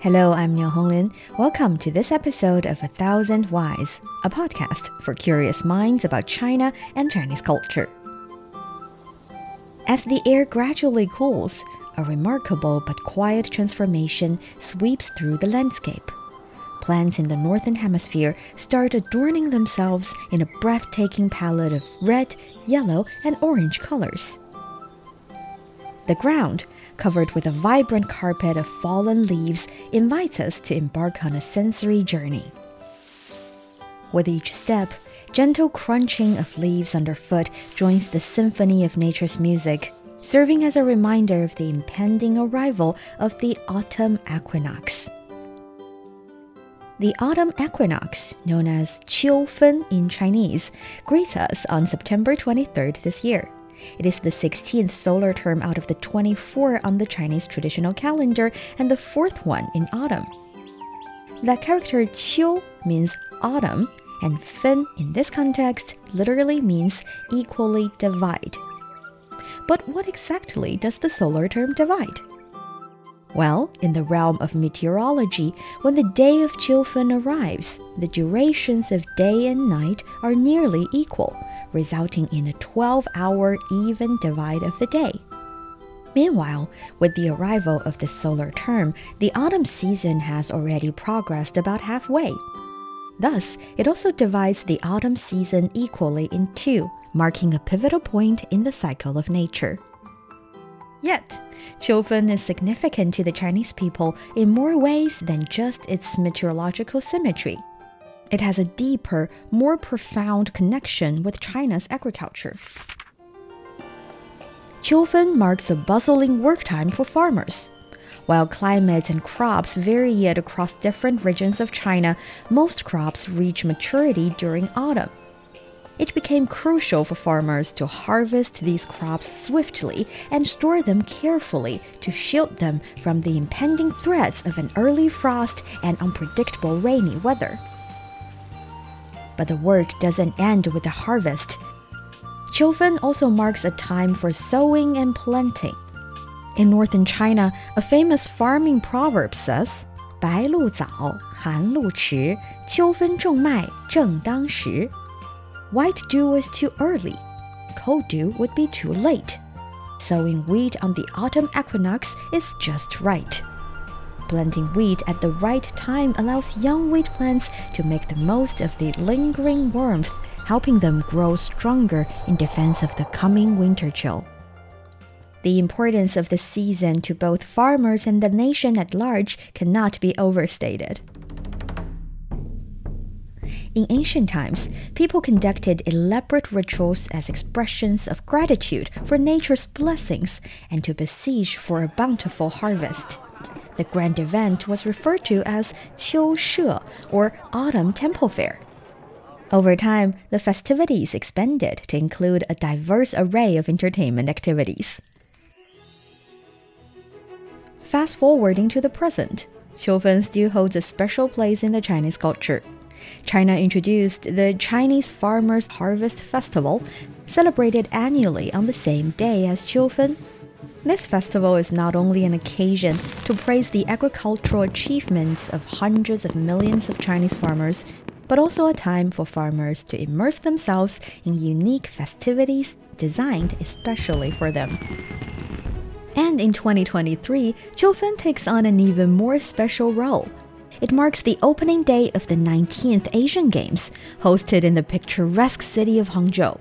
Hello, I'm Niu Honglin. Welcome to this episode of A Thousand Whys, a podcast for curious minds about China and Chinese culture. As the air gradually cools, a remarkable but quiet transformation sweeps through the landscape. Plants in the northern hemisphere start adorning themselves in a breathtaking palette of red, yellow, and orange colors. The ground, covered with a vibrant carpet of fallen leaves, invites us to embark on a sensory journey. With each step, gentle crunching of leaves underfoot joins the symphony of nature's music, serving as a reminder of the impending arrival of the autumn equinox. The autumn equinox, known as Qiu Fen in Chinese, greets us on September 23rd this year. It is the 16th solar term out of the 24 on the Chinese traditional calendar and the fourth one in autumn. The character qiu means autumn, and fen in this context literally means equally divide. But what exactly does the solar term divide? Well, in the realm of meteorology, when the day of Qiufen arrives, the durations of day and night are nearly equal, resulting in a 12 hour even divide of the day. Meanwhile, with the arrival of the solar term, the autumn season has already progressed about halfway. Thus, it also divides the autumn season equally in two, marking a pivotal point in the cycle of nature. Yet, Qiufen is significant to the Chinese people in more ways than just its meteorological symmetry. It has a deeper, more profound connection with China's agriculture. Qiufen marks a bustling work time for farmers. While climates and crops vary yet across different regions of China, most crops reach maturity during autumn it became crucial for farmers to harvest these crops swiftly and store them carefully to shield them from the impending threats of an early frost and unpredictable rainy weather. But the work doesn't end with the harvest. Qiufen also marks a time for sowing and planting. In northern China, a famous farming proverb says, "White dew is too early, cold dew would be too late. Sowing wheat on the autumn equinox is just right. Planting wheat at the right time allows young wheat plants to make the most of the lingering warmth, helping them grow stronger in defense of the coming winter chill. The importance of the season to both farmers and the nation at large cannot be overstated. In ancient times, people conducted elaborate rituals as expressions of gratitude for nature's blessings and to besiege for a bountiful harvest. The grand event was referred to as Qiu She, or Autumn Temple Fair. Over time, the festivities expanded to include a diverse array of entertainment activities. Fast forwarding to the present, Qiufen still holds a special place in the Chinese culture. China introduced the Chinese Farmers Harvest Festival, celebrated annually on the same day as Qiufen. This festival is not only an occasion to praise the agricultural achievements of hundreds of millions of Chinese farmers, but also a time for farmers to immerse themselves in unique festivities designed especially for them. And in 2023, Qiufen takes on an even more special role it marks the opening day of the 19th Asian Games, hosted in the picturesque city of Hangzhou.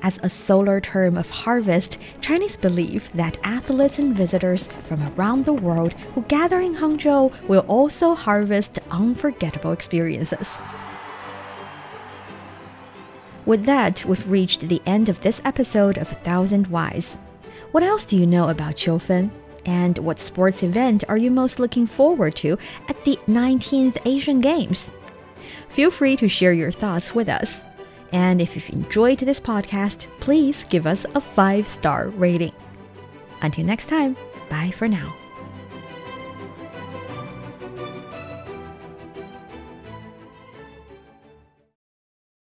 As a solar term of harvest, Chinese believe that athletes and visitors from around the world who gather in Hangzhou will also harvest unforgettable experiences. With that, we've reached the end of this episode of A Thousand Whys. What else do you know about Qiufen? And what sports event are you most looking forward to at the 19th Asian Games? Feel free to share your thoughts with us. And if you've enjoyed this podcast, please give us a five star rating. Until next time, bye for now.